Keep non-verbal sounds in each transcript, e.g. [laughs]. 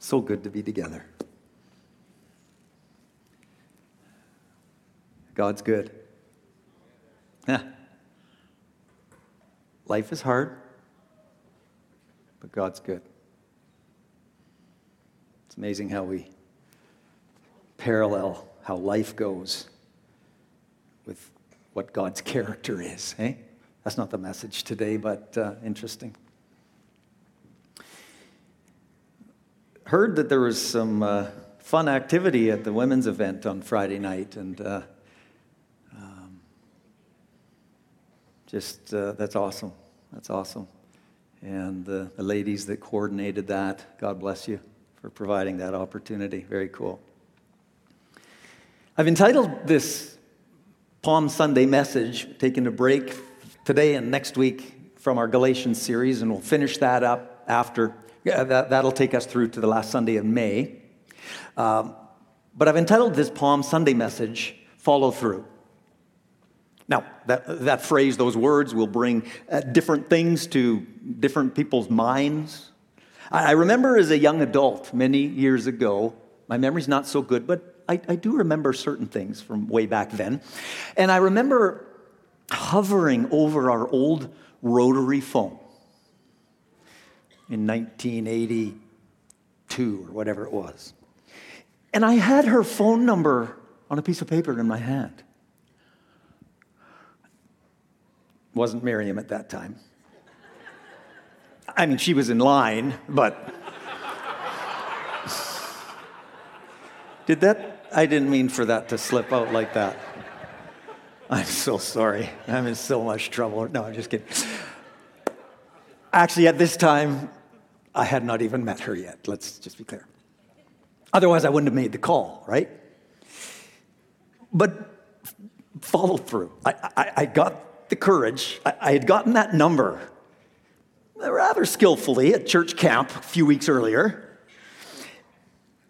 So good to be together. God's good. Yeah. Life is hard, but God's good. It's amazing how we parallel how life goes with what God's [laughs] character is. Eh? That's not the message today, but uh, interesting. Heard that there was some uh, fun activity at the women's event on Friday night, and uh, um, just uh, that's awesome. That's awesome. And the ladies that coordinated that, God bless you for providing that opportunity. Very cool. I've entitled this Palm Sunday message, taking a break today and next week from our Galatians series, and we'll finish that up after. That, that'll take us through to the last Sunday in May. Um, but I've entitled this Palm Sunday message, Follow Through. Now, that, that phrase, those words will bring uh, different things to different people's minds. I, I remember as a young adult many years ago, my memory's not so good, but I, I do remember certain things from way back then. And I remember hovering over our old rotary phone in 1982 or whatever it was. And I had her phone number on a piece of paper in my hand. Wasn't Miriam at that time. I mean, she was in line, but. Did that I didn't mean for that to slip out like that. I'm so sorry. I'm in so much trouble. No, I'm just kidding. Actually, at this time, I had not even met her yet. Let's just be clear. Otherwise, I wouldn't have made the call, right? But follow through. I, I, I got the courage. I, I had gotten that number rather skillfully at church camp a few weeks earlier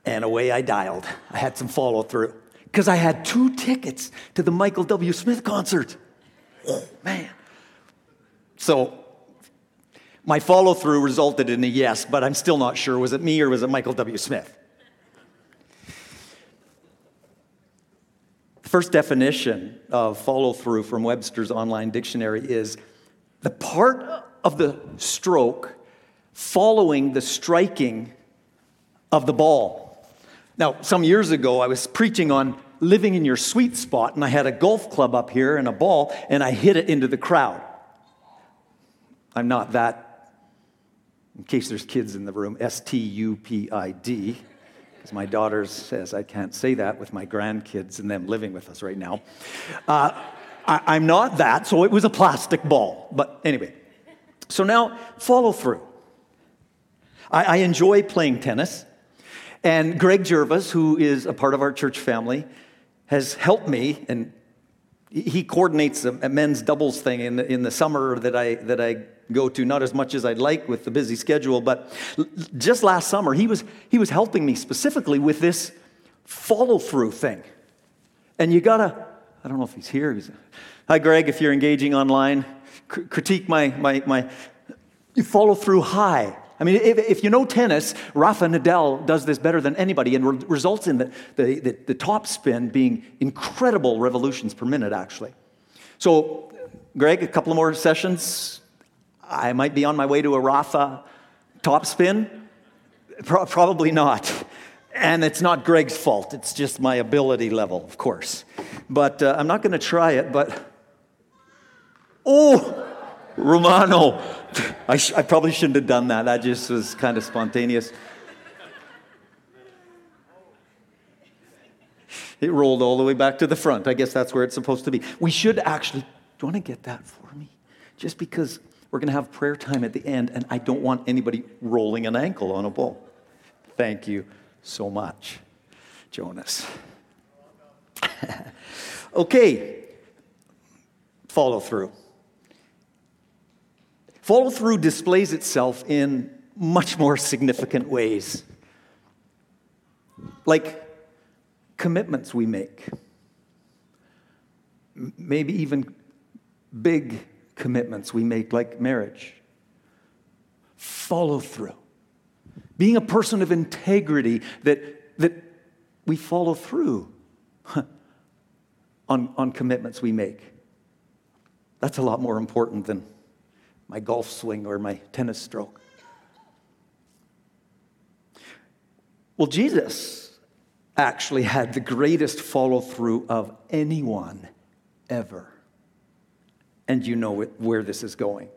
and away I dialed. I had some follow through because I had two tickets to the Michael W. Smith concert. Oh, man. So my follow through resulted in a yes, but I'm still not sure was it me or was it Michael W. Smith? The first definition of follow through from Webster's online dictionary is the part of the stroke following the striking of the ball. Now, some years ago, I was preaching on living in your sweet spot, and I had a golf club up here and a ball, and I hit it into the crowd. I'm not that, in case there's kids in the room, S T U P I D, because my daughter says I can't say that with my grandkids and them living with us right now. Uh, I, am not that, so it was a plastic ball. But anyway, so now follow through. I, I enjoy playing tennis. And Greg Jervis, who is a part of our church family, has helped me, and he coordinates a, men's doubles thing in the, in the summer that I, that I go to, not as much as I'd like with the busy schedule, but just last summer, he was, he was helping me specifically with this follow through thing. And you gotta, I don't know if he's here. He's, Hi, Greg, if you're engaging online, critique my, my, my follow through high. I mean, if, if, you know tennis, Rafa Nadal does this better than anybody and re- results in the, the, the, the top spin being incredible revolutions per minute, actually. So, Greg, a couple more sessions. I might be on my way to a Rafa top spin. Pro- probably not. And it's not Greg's fault, it's just my ability level, of course. But uh, I'm not going to try it, but. Oh! Romano. I, sh- I probably shouldn't have done that. That just was kind of spontaneous. It rolled all the way back to the front. I guess that's where it's supposed to be. We should actually, do you want to get that for me? Just because we're going to have prayer time at the end, and I don't want anybody rolling an ankle on a ball. Thank you so much, Jonas. [laughs] okay, follow through. Follow through displays itself in much more significant ways, like commitments we make, maybe even big commitments we make, like marriage. Follow through being a person of integrity, that, that we follow through on, on commitments we make. That's a lot more important than my golf swing or my tennis stroke. Well, Jesus actually had the greatest follow through of anyone ever. And you know where this is going.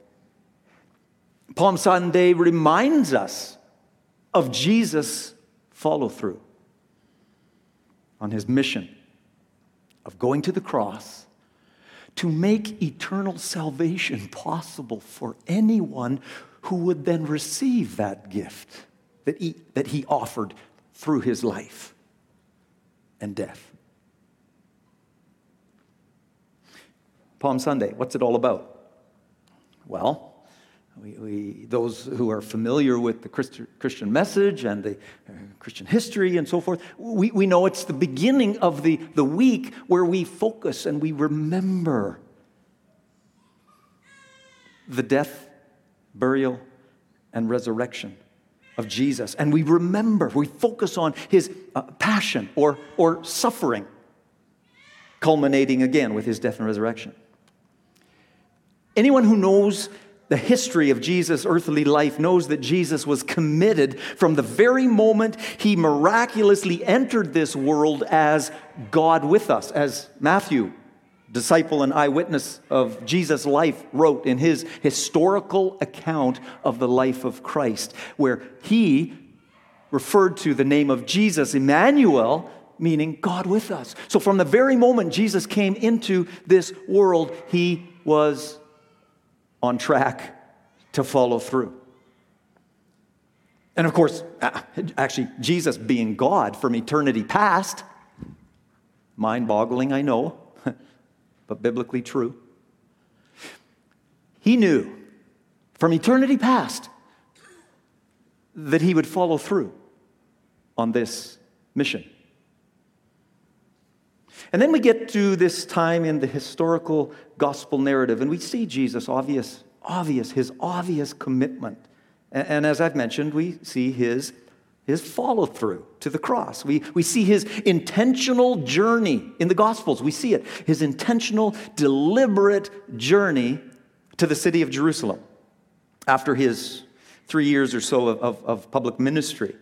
Palm Sunday reminds us of Jesus' follow through on his mission of going to the cross to make eternal salvation possible for anyone who would then receive that gift that he, that he offered through his life and death. Palm Sunday, what's it all about? Well, we, we, those who are familiar with the Christian message and the uh, Christian history and so forth, we, we know it's the beginning of the, the week where we focus and we remember the death, burial, and resurrection of Jesus. And we remember, we focus on his uh, passion or, or suffering, culminating again with his death and resurrection. Anyone who knows the history of Jesus' earthly life knows that Jesus was committed from the very moment he miraculously entered this world as God with us, as Matthew, disciple and eyewitness of Jesus' life, wrote in his historical account of the life of Christ, where he referred to the name of Jesus, Emmanuel, meaning God with us. So from the very moment Jesus came into this world, he was on track to follow through. And of course, actually, Jesus being God from eternity past, mind boggling, I know, [laughs] but biblically true. He knew from eternity past that he would follow through on this mission. And then we get to this time in the historical gospel narrative, and we see Jesus' obvious, obvious, his obvious commitment. And, and as I've mentioned, we see his, his follow through to the cross. We, we see his intentional journey in the gospels. We see it, his intentional, deliberate journey to the city of Jerusalem after his three years or so of, of, of public ministry.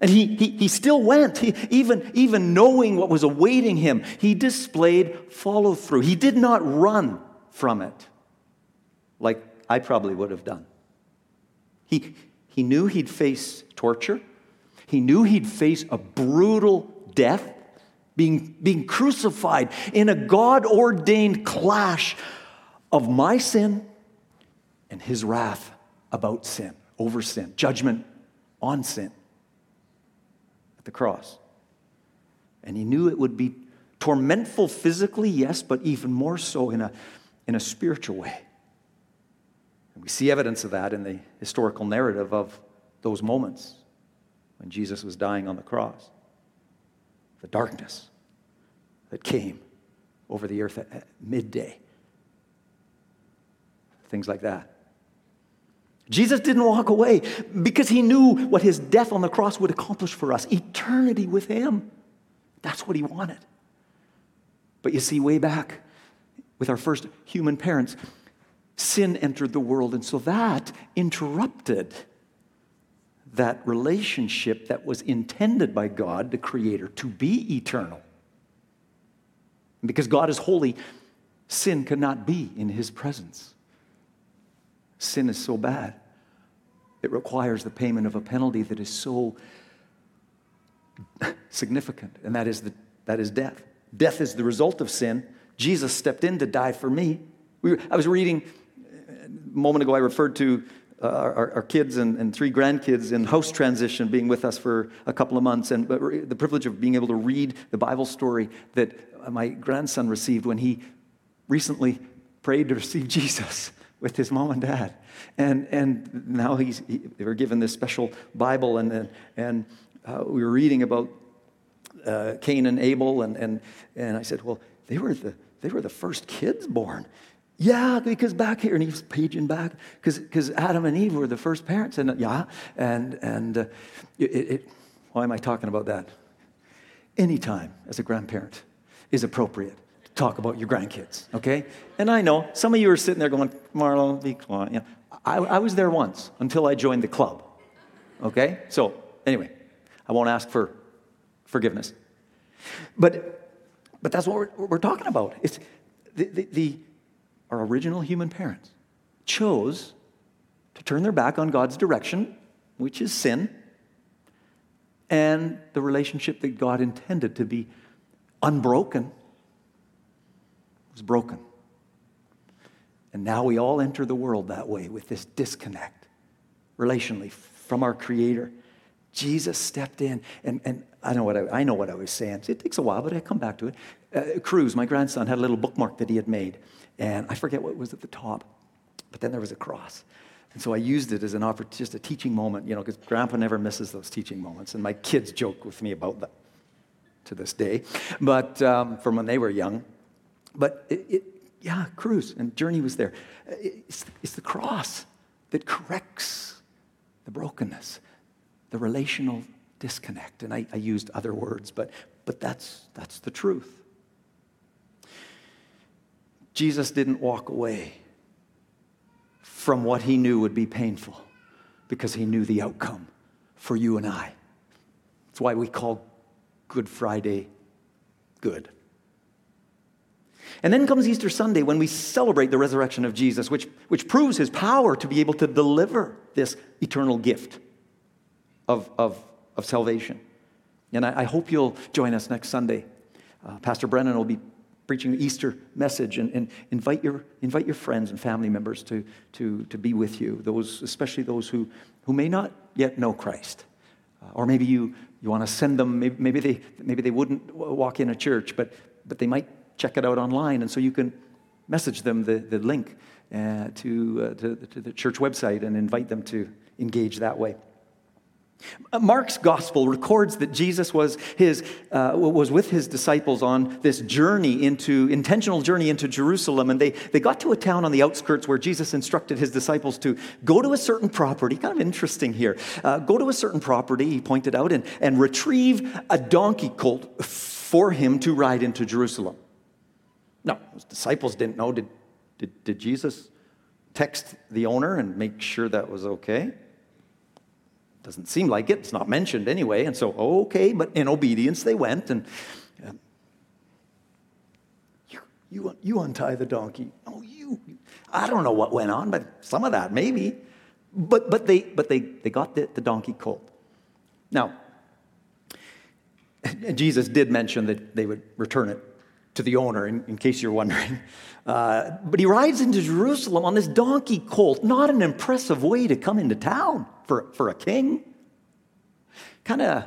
And he, he, he still went, he, even, even knowing what was awaiting him. He displayed follow through. He did not run from it like I probably would have done. He, he knew he'd face torture, he knew he'd face a brutal death, being, being crucified in a God ordained clash of my sin and his wrath about sin, over sin, judgment on sin the cross. And he knew it would be tormentful physically, yes, but even more so in a, in a spiritual way. And we see evidence of that in the historical narrative of those moments when Jesus was dying on the cross. The darkness that came over the earth at midday. Things like that. Jesus didn't walk away because he knew what his death on the cross would accomplish for us eternity with him. That's what he wanted. But you see, way back with our first human parents, sin entered the world, and so that interrupted that relationship that was intended by God, the Creator, to be eternal. Because God is holy, sin cannot be in his presence. Sin is so bad. It requires the payment of a penalty that is so significant, and that is, the, that is death. Death is the result of sin. Jesus stepped in to die for me. We were, I was reading a moment ago, I referred to uh, our, our, kids and, and, three grandkids in house transition being with us for a couple of months, and the privilege of being able to read the Bible story that my grandson received when he recently prayed to receive [laughs] Jesus with his mom and dad. And, and now he's, he, they were given this special Bible, and, and uh, we were reading about uh, Cain and Abel, and, and, and I said, Well, they were, the, they were the first kids born. Yeah, because back here, and he's paging back, because Adam and Eve were the first parents, and yeah, and and uh, it, it, why am I talking about that? Anytime as a grandparent is appropriate talk about your grandkids, okay? And I know some of you are sitting there going, Marlo, be quiet. I, I was there once until I joined the club, okay? So anyway, I won't ask for forgiveness, but but that's what we're, we're talking about. It's the, the, the our original human parents, chose to turn their back on God's direction, which is sin, and the relationship that God intended to be unbroken was broken. And now we all enter the world that way with this disconnect relationally from our Creator. Jesus stepped in, and, and I, know what I, I know what I was saying. It takes a while, but I come back to it. Uh, Cruz, my grandson, had a little bookmark that he had made and I forget what was at the top, but then there was a cross. And so I used it as an opportunity, just a teaching moment, you know, because grandpa never misses those teaching moments. And my kids joke with me about that to this day, but um, from when they were young. But it, it, yeah, Cruz and Journey was there. It's, it's the cross that corrects the brokenness, the relational disconnect. And I, I used other words, but, but that's, that's the truth. Jesus didn't walk away from what he knew would be painful because he knew the outcome for you and I. That's why we call Good Friday good. And then comes Easter Sunday when we celebrate the resurrection of Jesus, which, which proves his power to be able to deliver this eternal gift of, of, of salvation. And I, I hope you'll join us next Sunday. Uh, Pastor Brennan will be preaching the Easter message and, and, invite, your, invite your friends and family members to, to, to be with you, those, especially those who, who may not yet know Christ. Uh, or maybe you, you want to send them, maybe, maybe, they, maybe they wouldn't walk in a church, but, but they might check it out online. And so you can message them the, the link uh, to, uh, to, to the church website and invite them to engage that way. Mark's gospel records that Jesus was, his, uh, was with his disciples on this journey into, intentional journey into Jerusalem. And they, they got to a town on the outskirts where Jesus instructed his disciples to go to a certain property. Kind of interesting here. Uh, go to a certain property, he pointed out, and, and retrieve a donkey colt for him to ride into Jerusalem. Now, his disciples didn't know. Did, did, did Jesus text the owner and make sure that was okay? Doesn't seem like it. It's not mentioned anyway. And so, okay, but in obedience they went and uh, you, you, you untie the donkey. Oh, you. I don't know what went on, but some of that maybe. But, but, they, but they, they got the, the donkey colt. Now, [laughs] Jesus did mention that they would return it to the owner, in, in case you're wondering. [laughs] Uh, but he rides into Jerusalem on this donkey colt, not an impressive way to come into town for, for a king. Kind of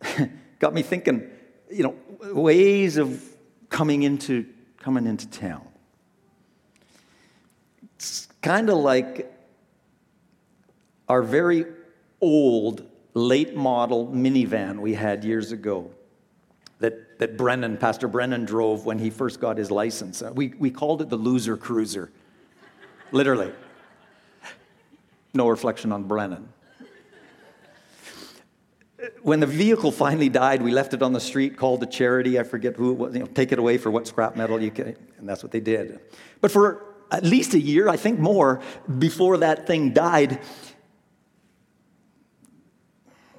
[laughs] got me thinking, you know, ways of coming into, coming into town. It's kind of like our very old late model minivan we had years ago that, that Brennan, Pastor Brennan, drove when he first got his license. Uh, we, we called it the loser cruiser, literally. No reflection on Brennan. When the vehicle finally died, we left it on the street, called a charity. I forget who it was. You know, take it away for what scrap metal you can, and that's what they did. But for at least a year, I think more, before that thing died,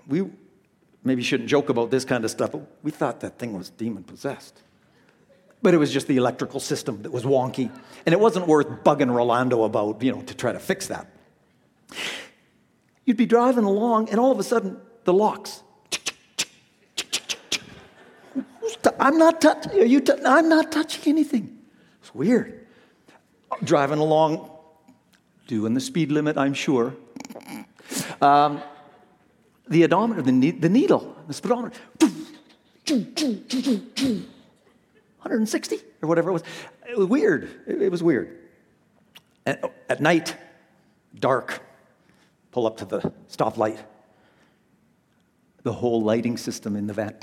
we maybe you shouldn't joke about this kind of stuff, but we thought that thing was demon possessed. But it was just the electrical system that was wonky, and it wasn't worth bugging Rolando about, you know, to try to fix that. You'd be driving along, and all of a sudden, the locks. I'm not touching. Are you? T- I'm not touching anything. It's weird. Driving along, doing the speed limit, I'm sure. Um, the odometer, the, ne- the needle, the speedometer, 160 or whatever it was. It was weird. It, it was weird. And at night, dark, pull up to the stoplight. The whole lighting system in the van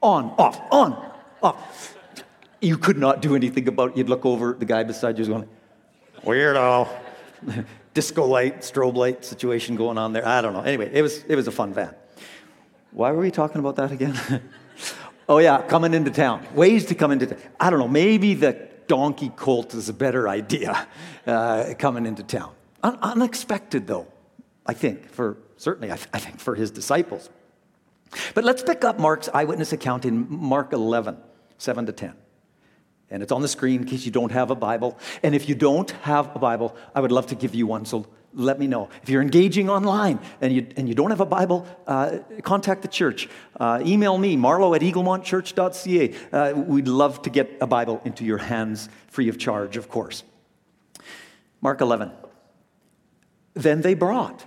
on, off, on, off. you could not do anything about it. You'd look over, the guy beside you was going, weirdo. [laughs] Disco light, strobe light situation going on there. I don't know. Anyway, it was, it was a fun van. Why were we talking about that again? [laughs] oh, yeah, coming into town. Ways to come into town. I don't know. Maybe the donkey colt is a better idea uh, coming into town. Un- unexpected, though, I think, for certainly, I, th- I think, for his disciples. But let's pick up Mark's eyewitness account in Mark 11, 7 to 10. And it's on the screen in case you don't have a Bible. And if you don't have a Bible, I would love to give you one. So let me know. If you're engaging online and you, and you don't have a Bible, uh, contact the church. Uh, email me, marlo at eaglemontchurch.ca. Uh, we'd love to get a Bible into your hands free of charge, of course. Mark 11. Then they brought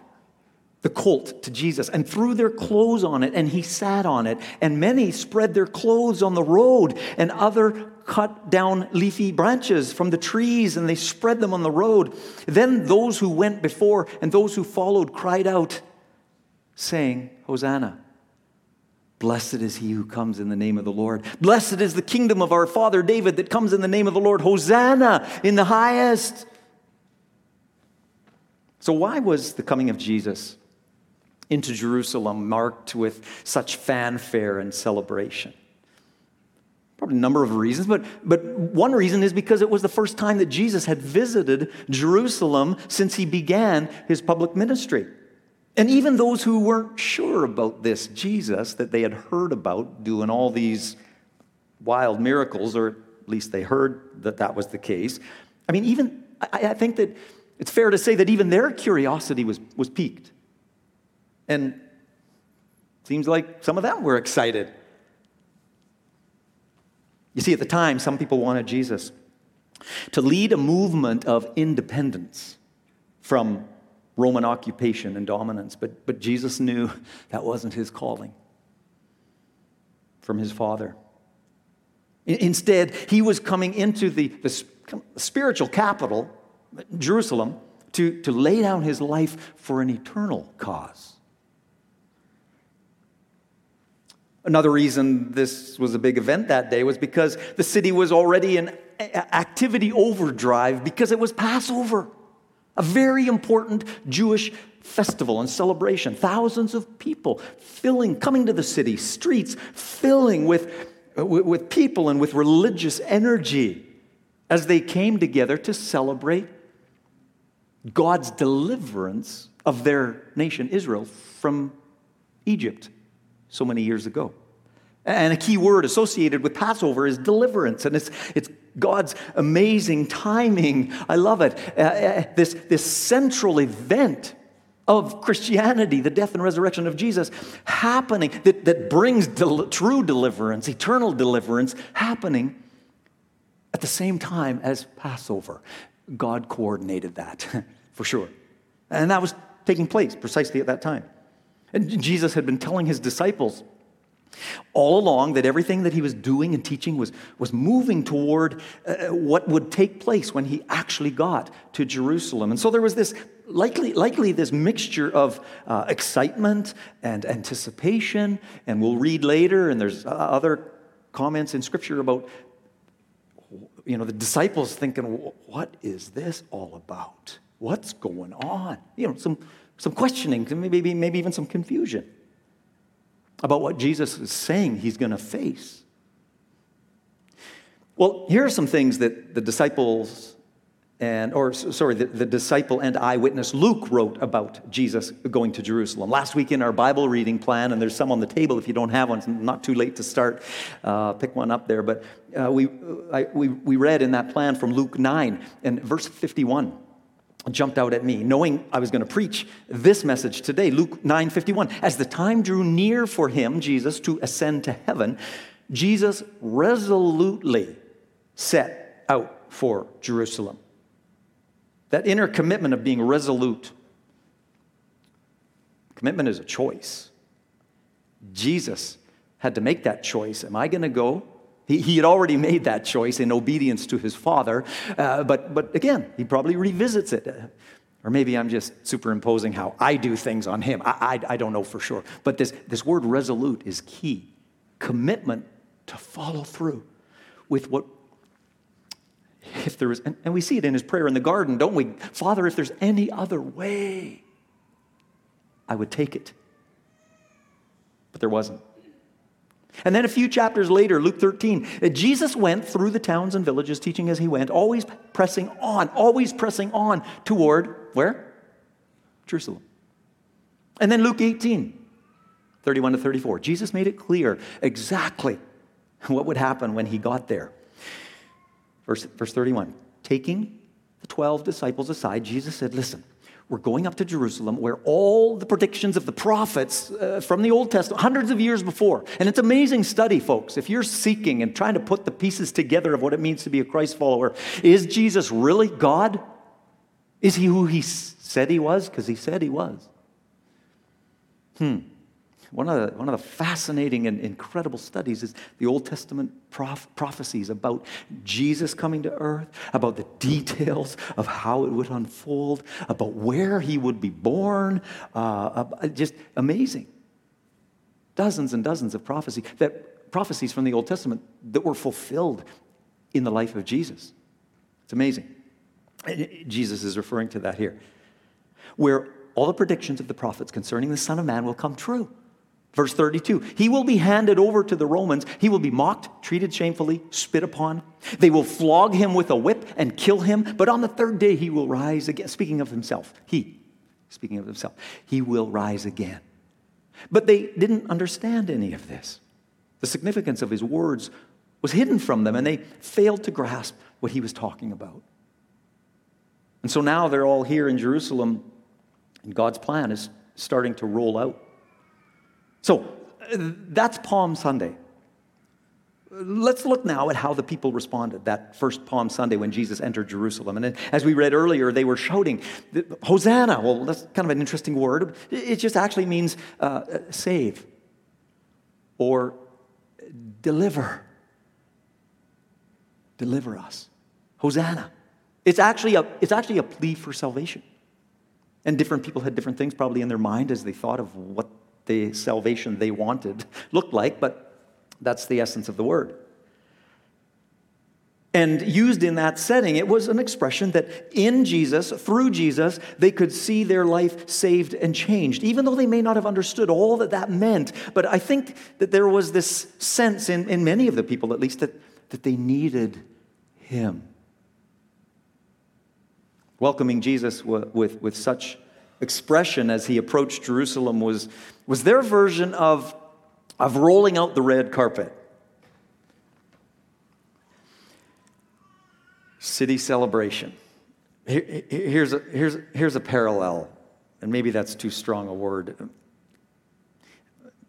the colt to Jesus and threw their clothes on it, and he sat on it. And many spread their clothes on the road, and other cut down leafy branches from the trees, and they spread them on the road. Then those who went before and those who followed cried out, saying, Hosanna. Blessed is he who comes in the name of the Lord. Blessed is the kingdom of our father David that comes in the name of the Lord. Hosanna in the highest. So, why was the coming of Jesus into Jerusalem marked with such fanfare and celebration? Probably a number of reasons, but, but one reason is because it was the first time that Jesus had visited Jerusalem since he began his public ministry. And even those who weren't sure about this Jesus that they had heard about doing all these wild miracles, or at least they heard that that was the case. I mean, even, I, I think that it's fair to say that even their curiosity was, was piqued. And seems like some of them were excited. You see, at the time, some people wanted Jesus to lead a movement of independence from Roman occupation and dominance, but, but Jesus knew [laughs] that wasn't his calling from his Father. Instead, he was coming into the, the spiritual capital, Jerusalem, to, to lay down his life for an eternal cause. Another reason this was a big event that day was because the city was already in activity overdrive because it was Passover, a very important Jewish festival and celebration. Thousands of people filling, coming to the city, streets filling with, with people and with religious energy as they came together to celebrate God's deliverance of their nation, Israel, from Egypt so many years ago. And a key word associated with Passover is deliverance, and it's, it's God's amazing timing. I love it. Uh, uh, this, this central event of Christianity, the death and resurrection of Jesus, happening that, that brings del- true deliverance, eternal deliverance, happening at the same time as Passover. God coordinated that [laughs] for sure. And that was taking place precisely at that time. And Jesus had been telling his disciples all along that everything that he was doing and teaching was, was moving toward uh, what would take place when he actually got to Jerusalem. And so there was this likely, likely this mixture of uh, excitement and anticipation. And we'll read later, and there's other comments in scripture about you know the disciples thinking what is this all about what's going on you know some some questioning, maybe, maybe even some confusion about what Jesus is saying he's going to face. Well, here are some things that the disciples and or sorry the, the, disciple and eyewitness luke wrote about jesus going to jerusalem last week in our bible reading plan and there's some on the table if you don't have one it's not too late to start uh, pick one up there but uh, we, I, we, we read in that plan from luke 9 and verse 51 jumped out at me, knowing I was going to preach this message today, Luke 9 51. As the time drew near for him, Jesus, to ascend to heaven, Jesus resolutely set out for Jerusalem. That inner commitment of being resolute. Commitment is a choice. Jesus had to make that choice. Am I going to go he, had already made that choice in obedience to his father, uh, but, but again, he probably revisits it. Or maybe I'm just superimposing how I do things on him. I, I, I don't know for sure. But this, this word resolute is key commitment to follow through with what if there was, and, and we see it in his prayer in the garden, don't we? Father, if there's any other way, I would take it. But there wasn't. And then a few chapters later, Luke 13, uh, Jesus went through the towns and villages teaching as he went, always pressing on, always pressing on toward where? Jerusalem. And then Luke 18, 31 to 34. Jesus made it clear exactly what would happen when he got there. Verse, verse 31 Taking the 12 disciples aside, Jesus said, Listen, we're going up to Jerusalem where all the predictions of the prophets uh, from the Old Testament, hundreds of years before, and it's amazing study, folks. If you're seeking and trying to put the pieces together of what it means to be a Christ follower, is Jesus really God? Is he who he said he was? Because he said he was. Hmm. One of, the, one of the fascinating and incredible studies is the Old Testament prof- prophecies about Jesus coming to earth, about the details of how it would unfold, about where he would be born. Uh, uh, just amazing. Dozens and dozens of prophecy that, prophecies from the Old Testament that were fulfilled in the life of Jesus. It's amazing. Jesus is referring to that here, where all the predictions of the prophets concerning the Son of Man will come true. Verse 32 He will be handed over to the Romans. He will be mocked, treated shamefully, spit upon. They will flog him with a whip and kill him, but on the third day he will rise again. Speaking of himself, he, speaking of himself, he will rise again. But they didn't understand any of this. The significance of his words was hidden from them, and they failed to grasp what he was talking about. And so now they're all here in Jerusalem, and God's plan is starting to roll out. So that's Palm Sunday. Let's look now at how the people responded that first Palm Sunday when Jesus entered Jerusalem. And as we read earlier, they were shouting, Hosanna. Well, that's kind of an interesting word. It just actually means uh, save or deliver. Deliver us. Hosanna. It's actually a, it's actually a plea for salvation. And different people had different things probably in their mind as they thought of what the salvation they wanted [laughs] looked like, but that's the essence of the word. And used in that setting, it was an expression that in Jesus, through Jesus, they could see their life saved and changed, even though they may not have understood all that that meant. But I think that there was this sense in, in many of the people, at least, that, that they needed Him. Welcoming Jesus with, with, with such expression as he approached Jerusalem was, was their version of, of rolling out the red carpet. City celebration. Here, here's, a, here's, here's a parallel, and maybe that's too strong a word.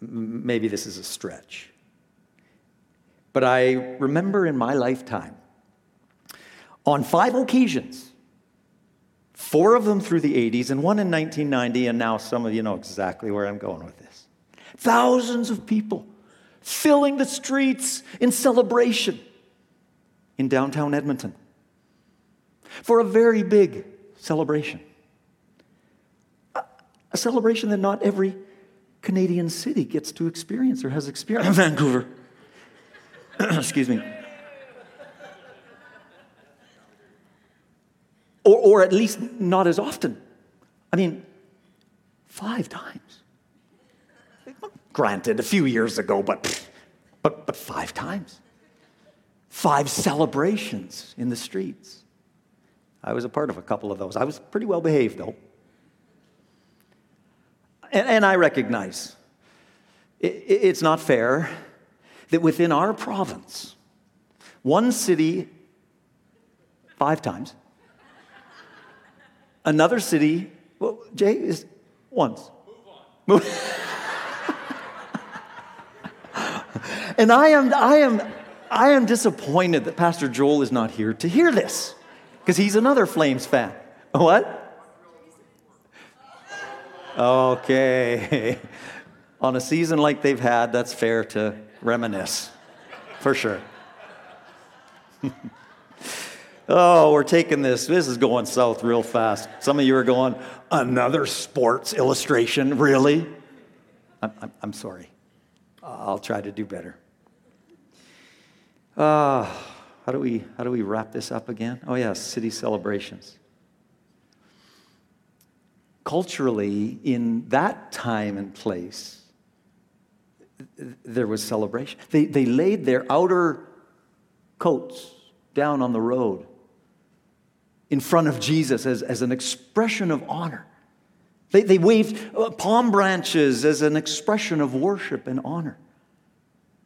Maybe this is a stretch. But I remember in my lifetime, on five occasions, Four of them through the 80s and one in 1990, and now some of you know exactly where I'm going with this. Thousands of people filling the streets in celebration in downtown Edmonton for a very big celebration. A celebration that not every Canadian city gets to experience or has experienced. [laughs] Vancouver. Excuse me. Or, or at least not as often. I mean, five times. Granted, a few years ago, but, but, but five times. Five celebrations in the streets. I was a part of a couple of those. I was pretty well behaved, though. And, and I recognize it, it's not fair that within our province, one city, five times, Another city, well, Jay, is once. Move on. [laughs] and I am, I am, I am disappointed that Pastor Joel is not here to hear this because he's another Flames fan. What? Okay. [laughs] On a season like they've had, that's fair to reminisce, for sure. [laughs] Oh, we're taking this. This is going south real fast. Some of you are going, another sports illustration, really? I'm, I'm, I'm sorry. I'll try to do better. Uh, how do we how do we wrap this up again? Oh yeah, city celebrations. Culturally, in that time and place, there was celebration. They, they laid their outer coats down on the road in front of Jesus as, as an expression of honor. They, they waved uh, palm branches as an expression of worship and honor.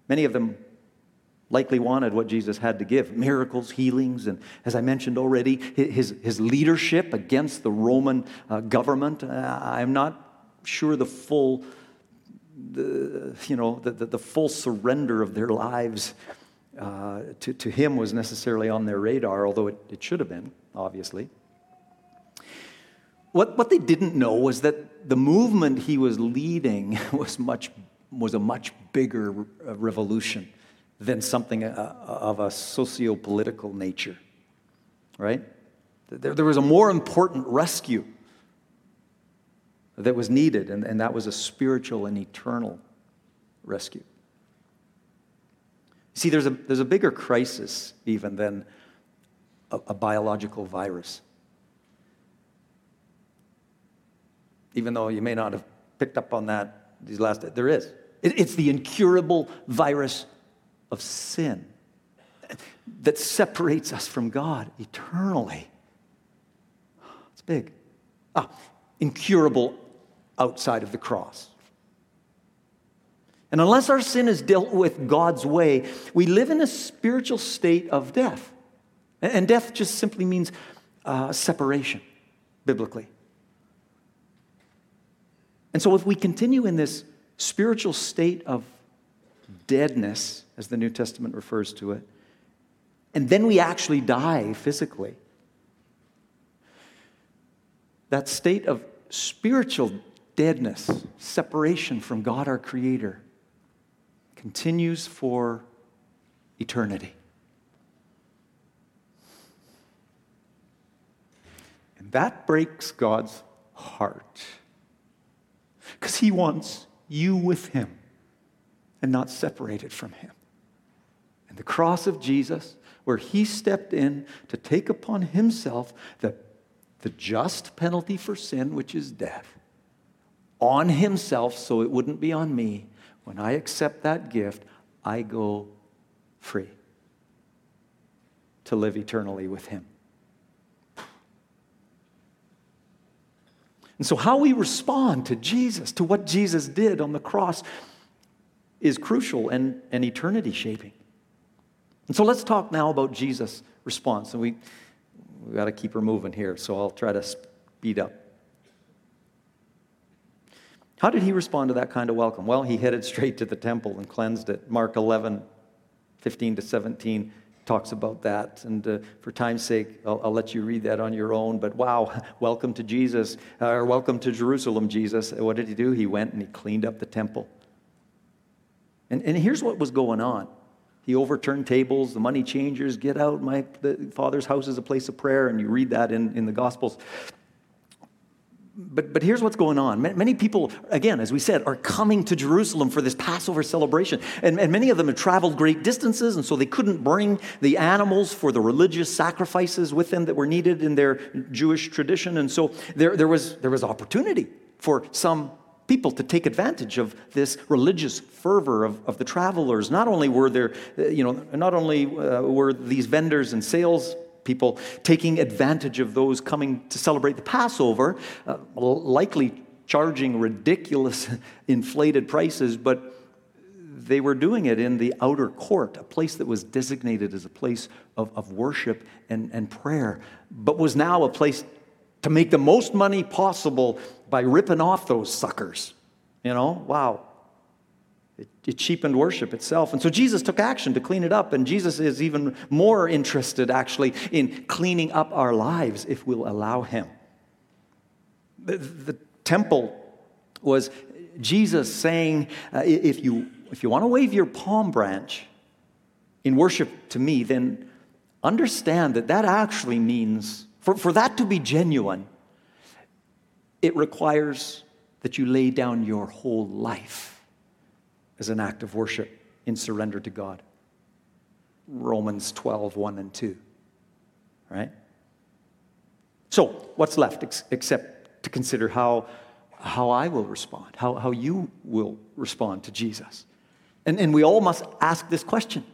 Many of them likely wanted what Jesus had to give miracles, healings, and as I mentioned already, his, his leadership against the Roman uh, government. Uh, I'm not sure the full. The, you know, the, the, the full surrender of their lives uh, to, to him was necessarily on their radar, although it, it should have been, obviously. What, what they didn't know was that the movement he was leading [laughs] was, much, was a much bigger revolution than something uh, of a socio political nature, right? There, there was a more important rescue that was needed, and, and that was a spiritual and eternal rescue. See, there's a, there's a bigger crisis even than a, a biological virus. Even though you may not have picked up on that these last there is. It, it's the incurable virus of sin that separates us from God eternally. It's big. Ah, incurable outside of the cross. And unless our sin is dealt with God's way, we live in a spiritual state of death. And death just simply means uh, separation, biblically. And so if we continue in this spiritual state of deadness, as the New Testament refers to it, and then we actually die physically. That state of spiritual deadness, separation from God our Creator, continues for eternity. And that breaks God's heart because He wants you with Him and not separated from Him. And the cross of Jesus, where He stepped in to take upon Himself the, the just penalty for sin, which is death, on Himself so it wouldn't be on me. When I accept that gift, I go free to live eternally with Him. And so, how we respond to Jesus, to what Jesus did on the cross, is crucial and, and eternity shaping. And so let's talk now about Jesus' response. And we, we got to keep her moving here, so I'll try to speed up. How did he respond to that kind of welcome? Well, he headed straight to the temple and cleansed it. Mark 11, 15 to 17 talks about that. And uh, for time's sake, I'll, I'll, let you read that on your own. But wow, [laughs] welcome to Jesus, uh, or welcome to Jerusalem, Jesus. What did he do? He went and he cleaned up the temple. And, and here's what was going on. He overturned tables, the money changers, get out. My the father's house is a place of prayer, and you read that in, in the Gospels. But, but here's what's going on. Many people, again, as we said, are coming to Jerusalem for this Passover celebration. And, and many of them have traveled great distances, and so they couldn't bring the animals for the religious sacrifices with them that were needed in their Jewish tradition. And so there, there, was, there was opportunity for some people to take advantage of this religious fervor of, of the travelers. Not only were there, you know, not only uh, were these vendors and sales people taking advantage of those coming to celebrate the Passover, uh, likely charging ridiculous [laughs] inflated prices, but they were doing it in the outer court, a place that was designated as a place of, of worship and, and prayer, but was now a place to make the most money possible by ripping off those suckers. You know, wow. It, cheapened worship itself. And so Jesus took action to clean it up. And Jesus is even more interested, actually, in cleaning up our lives if we'll allow Him. The, the temple was Jesus saying, uh, if, you, if you want to wave your palm branch in worship to me, then understand that that actually means for, for that to be genuine, it requires that you lay down your whole life as an act of worship in surrender to God. Romans 12, 1 and 2. Right? So, what's left ex- except to consider how, how I will respond, how, how you will respond to Jesus? And, and we all must ask this question.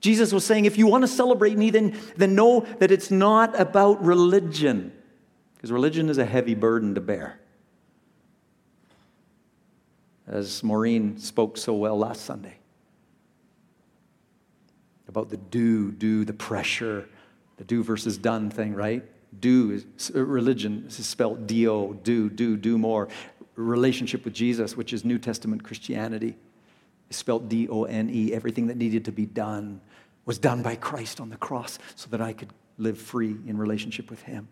Jesus was saying, if you want to celebrate me, then, then know that it's not about religion, because religion is a heavy burden to bear. As Maureen spoke so well last Sunday about the do, do, the pressure, the do versus done thing, right? Do is uh, religion is spelled D-O, do, do, do more. Relationship with Jesus, which is New Testament Christianity, is spelled D-O-N-E. Everything that needed to be done was done by Christ on the cross so that I could live free in relationship with Him.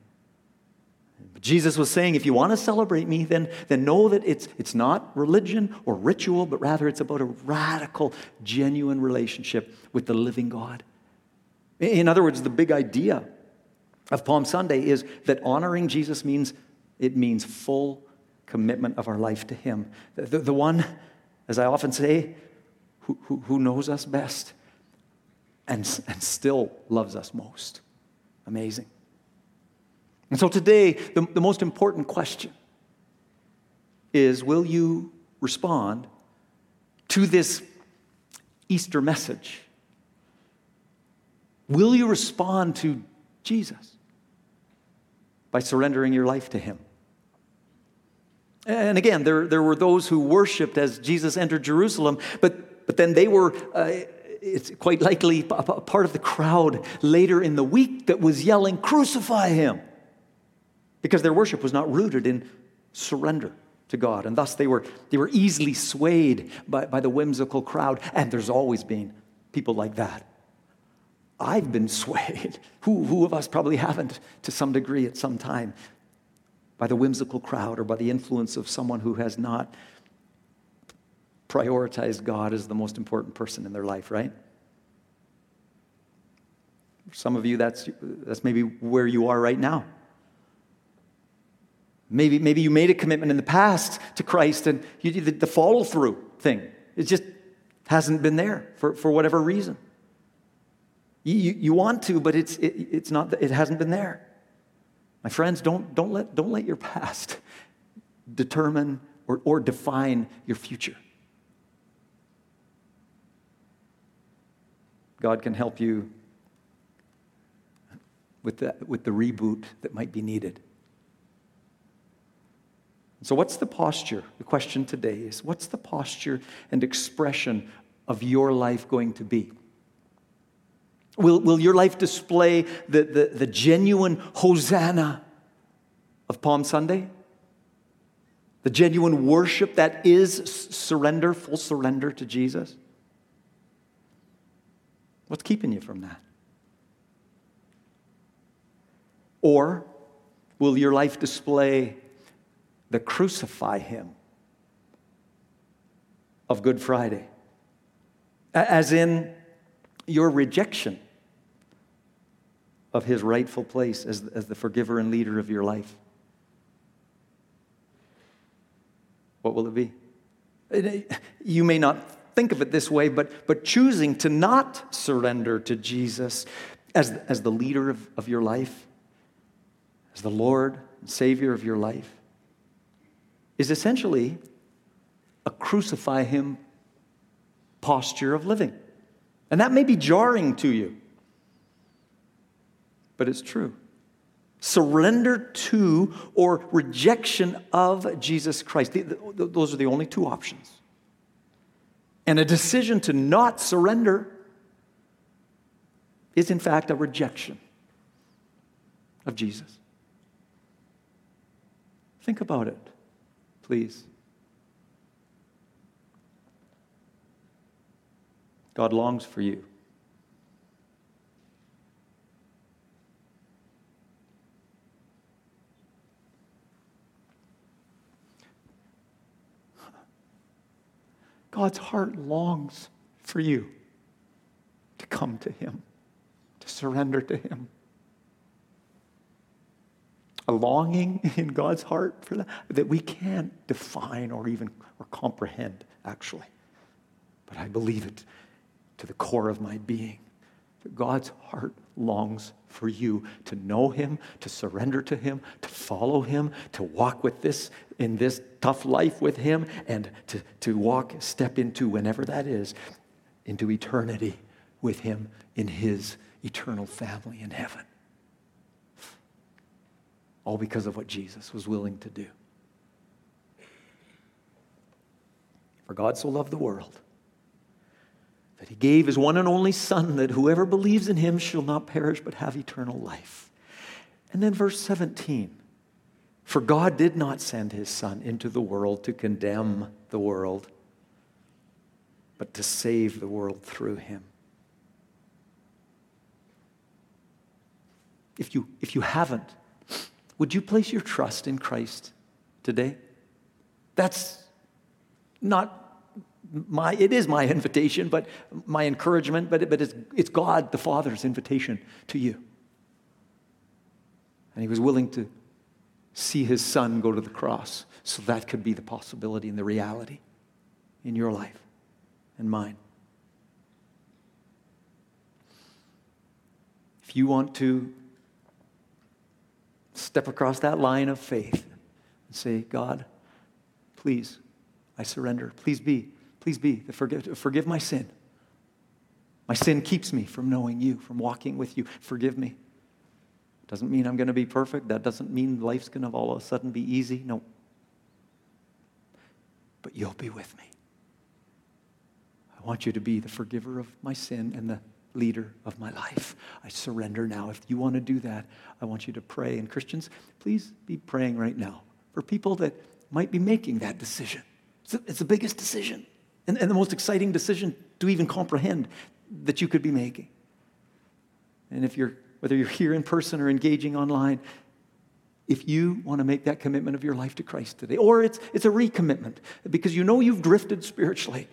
Jesus was saying, if you want to celebrate me, then, then know that it's, it's not religion or ritual, but rather it's about a radical, genuine relationship with the living God. In other words, the big idea of Palm Sunday is that honoring Jesus means it means full commitment of our life to Him. The, the one, as I often say, who, who, who knows us best and, and still loves us most. Amazing. And so today, the, the most important question is will you respond to this Easter message? Will you respond to Jesus? by surrendering your life to Him. And again, there, there were those who worshiped as Jesus entered Jerusalem, but, but then they were, uh, it's quite likely, a part of the crowd later in the week that was yelling, Crucify Him! Because their worship was not rooted in surrender to God. And thus they were, they were easily swayed by, by the whimsical crowd. And there's always been people like that I've been [laughs] swayed. Who, who of us probably haven't to some degree at some time by the whimsical crowd or by the influence of someone who has not prioritized God as the most important person in their life, right? For some of you, that's, that's maybe where you are right now. Maybe, maybe you made a commitment in the past to Christ and you, the, the follow through thing, it just hasn't been there for, for whatever reason. You, you want to, but it's, it, it's not, it hasn't been there. My friends, don't, don't, let, don't let your past [laughs] determine or, or define your future. God can help you with the, with the reboot that might be needed. So, what's the posture? The question today is what's the posture and expression of your life going to be? Will, will your life display the, the, the genuine Hosanna of Palm Sunday? The genuine worship that is surrender, full surrender to Jesus? What's keeping you from that? Or will your life display the crucify Him of Good Friday? As in your rejection of his rightful place as, as the forgiver and leader of your life? What will it be? Uh, you may not think of it this way, but, but choosing to not surrender to Jesus as, as the leader of, of your life, as the Lord and Savior of your life, is essentially a crucify Him posture of living. And that may be jarring to you but it's true. Surrender to or rejection of Jesus Christ. Those are the only two options. And a decision to not surrender is, in fact, a rejection of Jesus. Think about it, please. God longs for you. God's heart longs for you to come to Him, to surrender to Him. A longing [laughs] in God's heart for that that we can't define or even or comprehend, actually. But I believe it to the core of my being that God's heart longs for you to know Him, to surrender to Him, to follow Him, to walk with this in this tough life with Him, and to, to walk, step into whenever that is, into eternity with Him in His eternal family in heaven. All because of what Jesus was willing to do. For God so loved the world that he gave his one and only Son, that whoever believes in him shall not perish but have eternal life. And then verse 17 For God did not send his Son into the world to condemn the world, but to save the world through him. If you, if you haven't, would you place your trust in Christ today? That's not my, it is my [laughs] invitation, but my encouragement, but, but it's, it's God the Father's invitation to you. And he was willing to see his son go to the cross so that could be the possibility and the reality in your life and mine. If you want to step across that line of faith and say, God, please, I surrender. Please be Please be, forgive, forgive my sin. My sin keeps me from knowing you, from walking with you. Forgive me. Doesn't mean I'm going to be perfect. That doesn't mean life's going to all of a sudden be easy. No. But you'll be with me. I want you to be the forgiver of my sin and the leader of my life. I surrender now. If you want to do that, I want you to pray. And Christians, please be praying right now for people that might be making that decision. It's the, it's the biggest decision and, and the most exciting decision to even comprehend that you could be making. And if you're, whether you're here in person or engaging online, if you want to make that commitment of your life to Christ today, or it's, it's a recommitment because you know you've drifted spiritually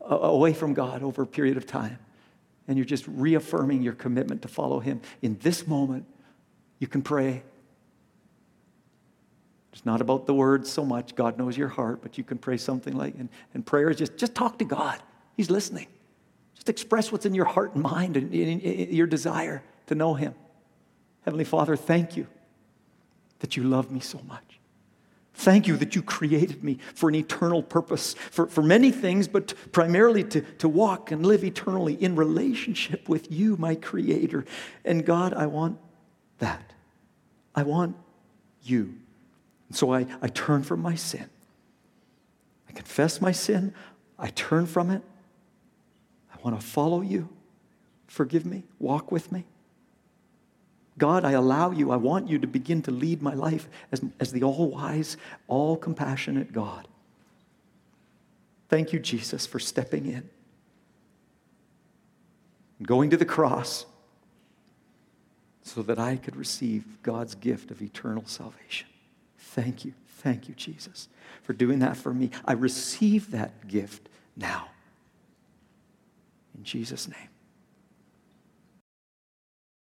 away from God over a period of time, and you're just reaffirming your commitment to follow Him, in this moment, you can pray it's not about the words so much. God knows your heart, but you can pray something like, and, and prayer is just, just talk to God. He's listening. Just express what's in your heart and mind and, and, and your desire to know Him. Heavenly Father, thank you that you love me so much. Thank you that you created me for an eternal purpose, for, for many things, but primarily to, to walk and live eternally in relationship with you, my Creator. And God, I want that. I want you. And so I, I turn from my sin. I confess my sin. I turn from it. I want to follow you. Forgive me. Walk with me. God, I allow you, I want you to begin to lead my life as, as the all wise, all compassionate God. Thank you, Jesus, for stepping in, going to the cross so that I could receive God's gift of eternal salvation. Thank you. Thank you, Jesus, for doing that for me. I receive that gift now. In Jesus' name.